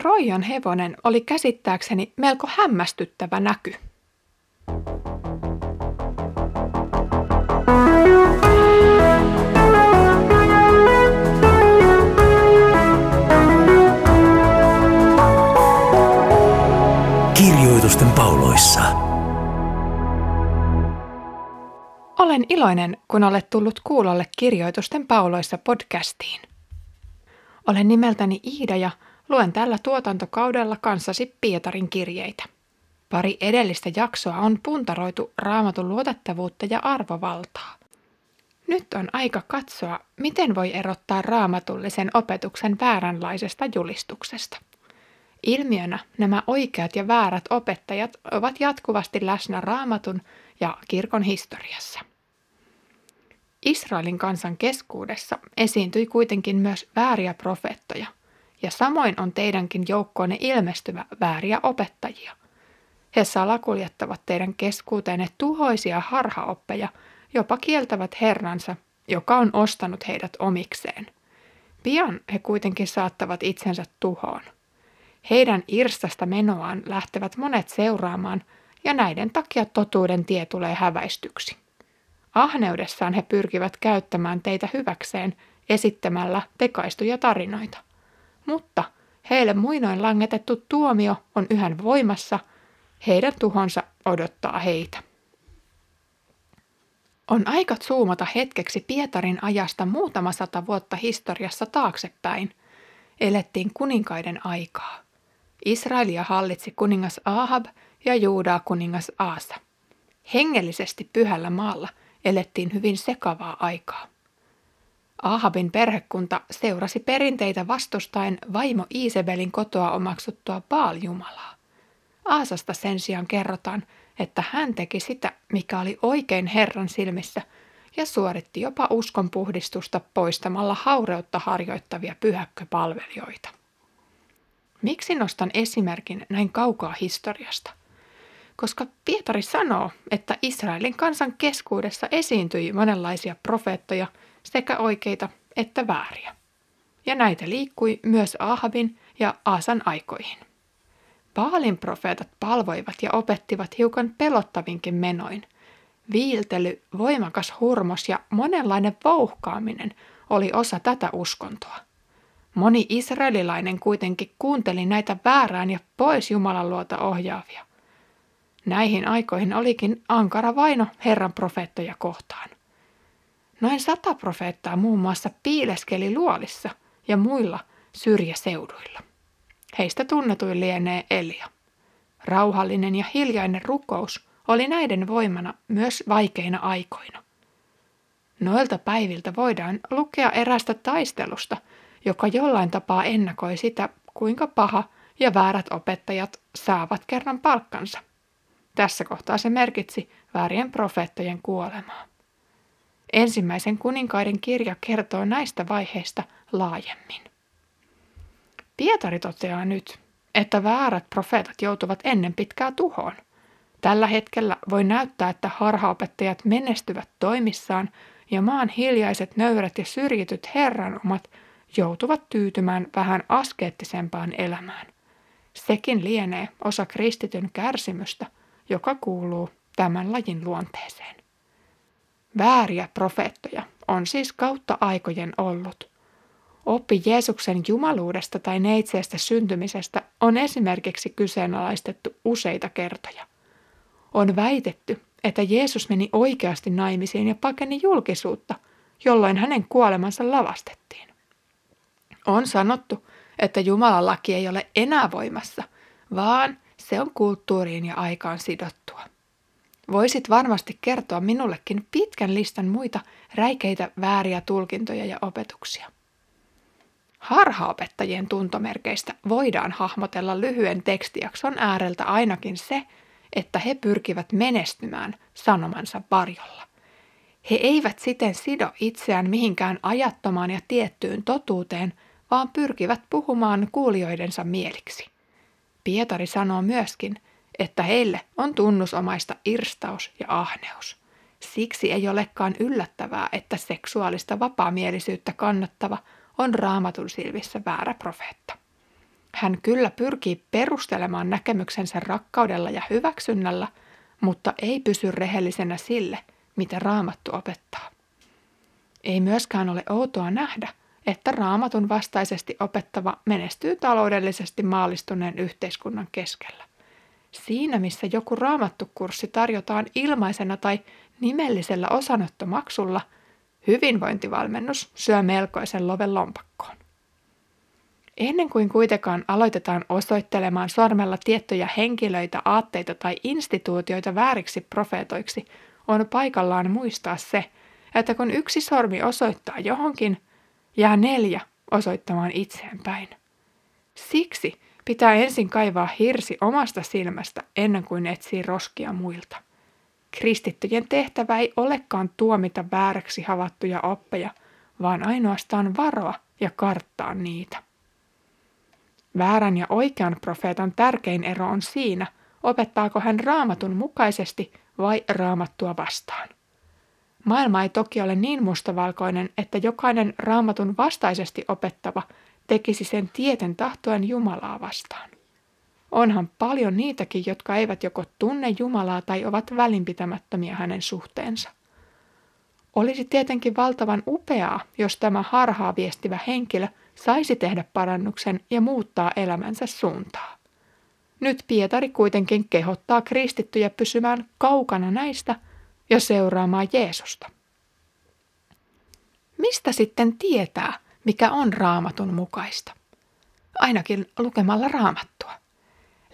Trojan hevonen oli käsittääkseni melko hämmästyttävä näky. Kirjoitusten pauloissa. Olen iloinen, kun olet tullut kuulolle Kirjoitusten pauloissa podcastiin. Olen nimeltäni Iida ja luen tällä tuotantokaudella kanssasi Pietarin kirjeitä. Pari edellistä jaksoa on puntaroitu raamatun luotettavuutta ja arvovaltaa. Nyt on aika katsoa, miten voi erottaa raamatullisen opetuksen vääränlaisesta julistuksesta. Ilmiönä nämä oikeat ja väärät opettajat ovat jatkuvasti läsnä raamatun ja kirkon historiassa. Israelin kansan keskuudessa esiintyi kuitenkin myös vääriä profeettoja, ja samoin on teidänkin joukkoonne ilmestyvä vääriä opettajia. He salakuljettavat teidän keskuuteenne tuhoisia harhaoppeja, jopa kieltävät Herransa, joka on ostanut heidät omikseen. Pian he kuitenkin saattavat itsensä tuhoon. Heidän irstasta menoaan lähtevät monet seuraamaan, ja näiden takia totuuden tie tulee häväistyksi. Ahneudessaan he pyrkivät käyttämään teitä hyväkseen esittämällä tekaistuja tarinoita. Mutta heille muinoin langetettu tuomio on yhä voimassa, heidän tuhonsa odottaa heitä. On aika zoomata hetkeksi Pietarin ajasta muutama sata vuotta historiassa taaksepäin. Elettiin kuninkaiden aikaa. Israelia hallitsi kuningas Ahab ja Juudaa kuningas Aasa. Hengellisesti pyhällä maalla elettiin hyvin sekavaa aikaa. Ahabin perhekunta seurasi perinteitä vastustaen vaimo Iisebelin kotoa omaksuttua Baal-jumalaa. Aasasta sen sijaan kerrotaan, että hän teki sitä, mikä oli oikein Herran silmissä, ja suoritti jopa uskonpuhdistusta poistamalla haureutta harjoittavia pyhäkköpalvelijoita. Miksi nostan esimerkin näin kaukaa historiasta? Koska Pietari sanoo, että Israelin kansan keskuudessa esiintyi monenlaisia profeettoja, sekä oikeita että vääriä. Ja näitä liikkui myös Ahabin ja Aasan aikoihin. Baalin profeetat palvoivat ja opettivat hiukan pelottavinkin menoin. Viiltely, voimakas hurmos ja monenlainen vouhkaaminen oli osa tätä uskontoa – Moni israelilainen kuitenkin kuunteli näitä väärään ja pois Jumalan luota ohjaavia. Näihin aikoihin olikin ankara vaino Herran profeettoja kohtaan. Noin sata profeettaa muun muassa piileskeli luolissa ja muilla syrjäseuduilla. Heistä tunnetuin lienee Elia. Rauhallinen ja hiljainen rukous oli näiden voimana myös vaikeina aikoina. Noilta päiviltä voidaan lukea erästä taistelusta – joka jollain tapaa ennakoi sitä, kuinka paha ja väärät opettajat saavat kerran palkkansa. Tässä kohtaa se merkitsi väärien profeettojen kuolemaa. Ensimmäisen kuninkaiden kirja kertoo näistä vaiheista laajemmin. Pietari toteaa nyt, että väärät profeetat joutuvat ennen pitkää tuhoon. Tällä hetkellä voi näyttää, että harhaopettajat menestyvät toimissaan ja maan hiljaiset nöyrät ja syrjityt herranomat joutuvat tyytymään vähän askeettisempaan elämään. Sekin lienee osa kristityn kärsimystä, joka kuuluu tämän lajin luonteeseen. Vääriä profeettoja on siis kautta aikojen ollut. Oppi Jeesuksen jumaluudesta tai neitseestä syntymisestä on esimerkiksi kyseenalaistettu useita kertoja. On väitetty, että Jeesus meni oikeasti naimisiin ja pakeni julkisuutta, jolloin hänen kuolemansa lavastettiin. On sanottu, että Jumalan laki ei ole enää voimassa, vaan se on kulttuuriin ja aikaan sidottua. Voisit varmasti kertoa minullekin pitkän listan muita räikeitä vääriä tulkintoja ja opetuksia. Harhaopettajien tuntomerkeistä voidaan hahmotella lyhyen tekstijakson ääreltä ainakin se, että he pyrkivät menestymään sanomansa varjolla. He eivät siten sido itseään mihinkään ajattomaan ja tiettyyn totuuteen, vaan pyrkivät puhumaan kuulijoidensa mieliksi. Pietari sanoo myöskin, että heille on tunnusomaista irstaus ja ahneus. Siksi ei olekaan yllättävää, että seksuaalista vapaamielisyyttä kannattava on raamatun silmissä väärä profeetta. Hän kyllä pyrkii perustelemaan näkemyksensä rakkaudella ja hyväksynnällä, mutta ei pysy rehellisenä sille, mitä raamattu opettaa. Ei myöskään ole outoa nähdä, että raamatun vastaisesti opettava menestyy taloudellisesti maalistuneen yhteiskunnan keskellä. Siinä, missä joku raamattukurssi tarjotaan ilmaisena tai nimellisellä osanottomaksulla, hyvinvointivalmennus syö melkoisen loven lompakkoon. Ennen kuin kuitenkaan aloitetaan osoittelemaan sormella tiettyjä henkilöitä, aatteita tai instituutioita vääriksi profeetoiksi, on paikallaan muistaa se, että kun yksi sormi osoittaa johonkin, jää neljä osoittamaan itseen päin. Siksi pitää ensin kaivaa hirsi omasta silmästä ennen kuin etsii roskia muilta. Kristittyjen tehtävä ei olekaan tuomita vääräksi havattuja oppeja, vaan ainoastaan varoa ja karttaa niitä. Väärän ja oikean profeetan tärkein ero on siinä, opettaako hän raamatun mukaisesti vai raamattua vastaan. Maailma ei toki ole niin mustavalkoinen, että jokainen raamatun vastaisesti opettava tekisi sen tieten tahtoen Jumalaa vastaan. Onhan paljon niitäkin, jotka eivät joko tunne Jumalaa tai ovat välinpitämättömiä hänen suhteensa. Olisi tietenkin valtavan upeaa, jos tämä harhaa viestivä henkilö saisi tehdä parannuksen ja muuttaa elämänsä suuntaa. Nyt Pietari kuitenkin kehottaa kristittyjä pysymään kaukana näistä ja seuraamaan Jeesusta. Mistä sitten tietää, mikä on raamatun mukaista? Ainakin lukemalla raamattua.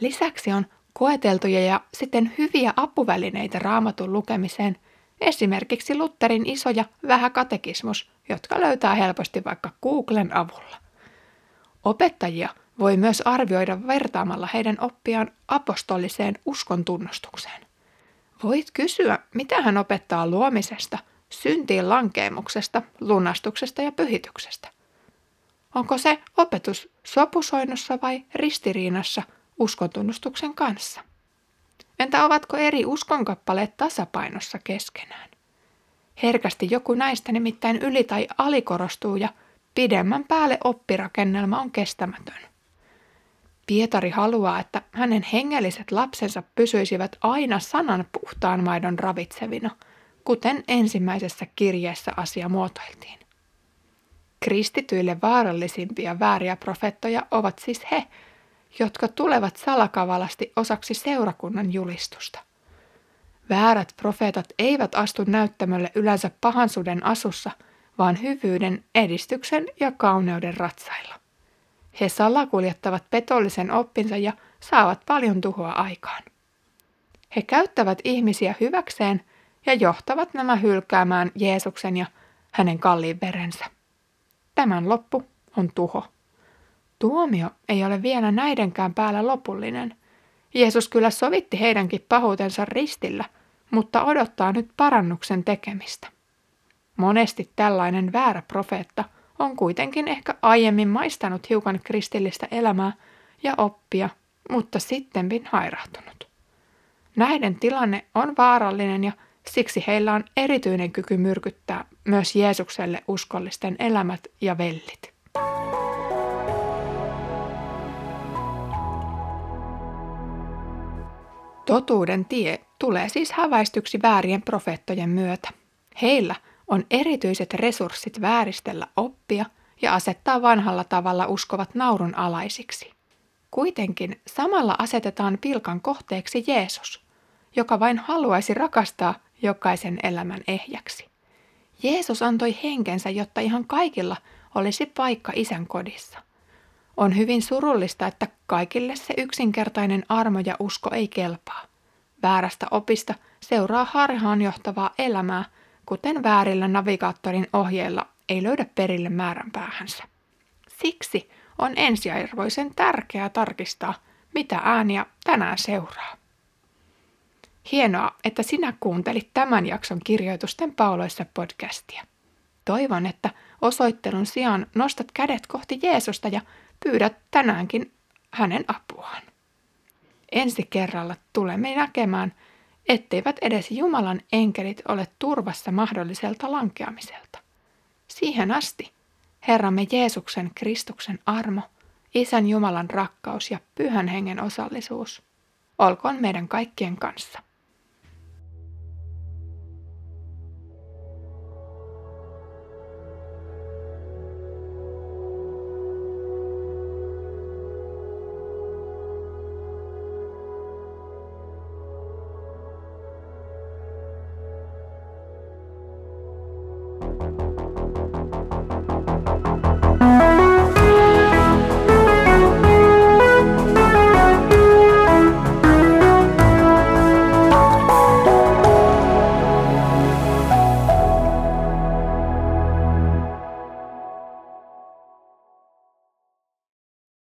Lisäksi on koeteltuja ja sitten hyviä apuvälineitä raamatun lukemiseen, esimerkiksi Lutterin iso ja vähä katekismus, jotka löytää helposti vaikka Googlen avulla. Opettajia voi myös arvioida vertaamalla heidän oppiaan apostoliseen uskon tunnustukseen. Voit kysyä, mitä hän opettaa luomisesta, syntiin lankeemuksesta, lunastuksesta ja pyhityksestä. Onko se opetus sopusoinnussa vai ristiriinassa uskontunnustuksen kanssa? Entä ovatko eri uskonkappaleet tasapainossa keskenään? Herkästi joku näistä nimittäin yli- tai alikorostuu ja pidemmän päälle oppirakennelma on kestämätön. Pietari haluaa, että hänen hengelliset lapsensa pysyisivät aina sanan puhtaan maidon ravitsevina, kuten ensimmäisessä kirjeessä asia muotoiltiin. Kristityille vaarallisimpia vääriä profettoja ovat siis he, jotka tulevat salakavalasti osaksi seurakunnan julistusta. Väärät profeetat eivät astu näyttämölle yleensä pahansuden asussa, vaan hyvyyden, edistyksen ja kauneuden ratsailla. He salakuljettavat petollisen oppinsa ja saavat paljon tuhoa aikaan. He käyttävät ihmisiä hyväkseen ja johtavat nämä hylkäämään Jeesuksen ja hänen kalliin verensä. Tämän loppu on tuho. Tuomio ei ole vielä näidenkään päällä lopullinen. Jeesus kyllä sovitti heidänkin pahuutensa ristillä, mutta odottaa nyt parannuksen tekemistä. Monesti tällainen väärä profeetta – on kuitenkin ehkä aiemmin maistanut hiukan kristillistä elämää ja oppia, mutta sittenkin hairahtunut. Näiden tilanne on vaarallinen ja siksi heillä on erityinen kyky myrkyttää myös Jeesukselle uskollisten elämät ja vellit. Totuuden tie tulee siis häväistyksi väärien profeettojen myötä. Heillä on erityiset resurssit vääristellä oppia ja asettaa vanhalla tavalla uskovat naurun alaisiksi. Kuitenkin samalla asetetaan pilkan kohteeksi Jeesus, joka vain haluaisi rakastaa jokaisen elämän ehjäksi. Jeesus antoi henkensä, jotta ihan kaikilla olisi paikka isän kodissa. On hyvin surullista, että kaikille se yksinkertainen armo ja usko ei kelpaa. Väärästä opista seuraa harhaan johtavaa elämää, kuten väärillä navigaattorin ohjeilla ei löydä perille määränpäähänsä. Siksi on ensiarvoisen tärkeää tarkistaa, mitä ääniä tänään seuraa. Hienoa, että sinä kuuntelit tämän jakson kirjoitusten pauloissa podcastia. Toivon, että osoittelun sijaan nostat kädet kohti Jeesusta ja pyydät tänäänkin hänen apuaan. Ensi kerralla tulemme näkemään, etteivät edes Jumalan enkelit ole turvassa mahdolliselta lankeamiselta. Siihen asti Herramme Jeesuksen Kristuksen armo Isän Jumalan rakkaus ja pyhän hengen osallisuus olkoon meidän kaikkien kanssa.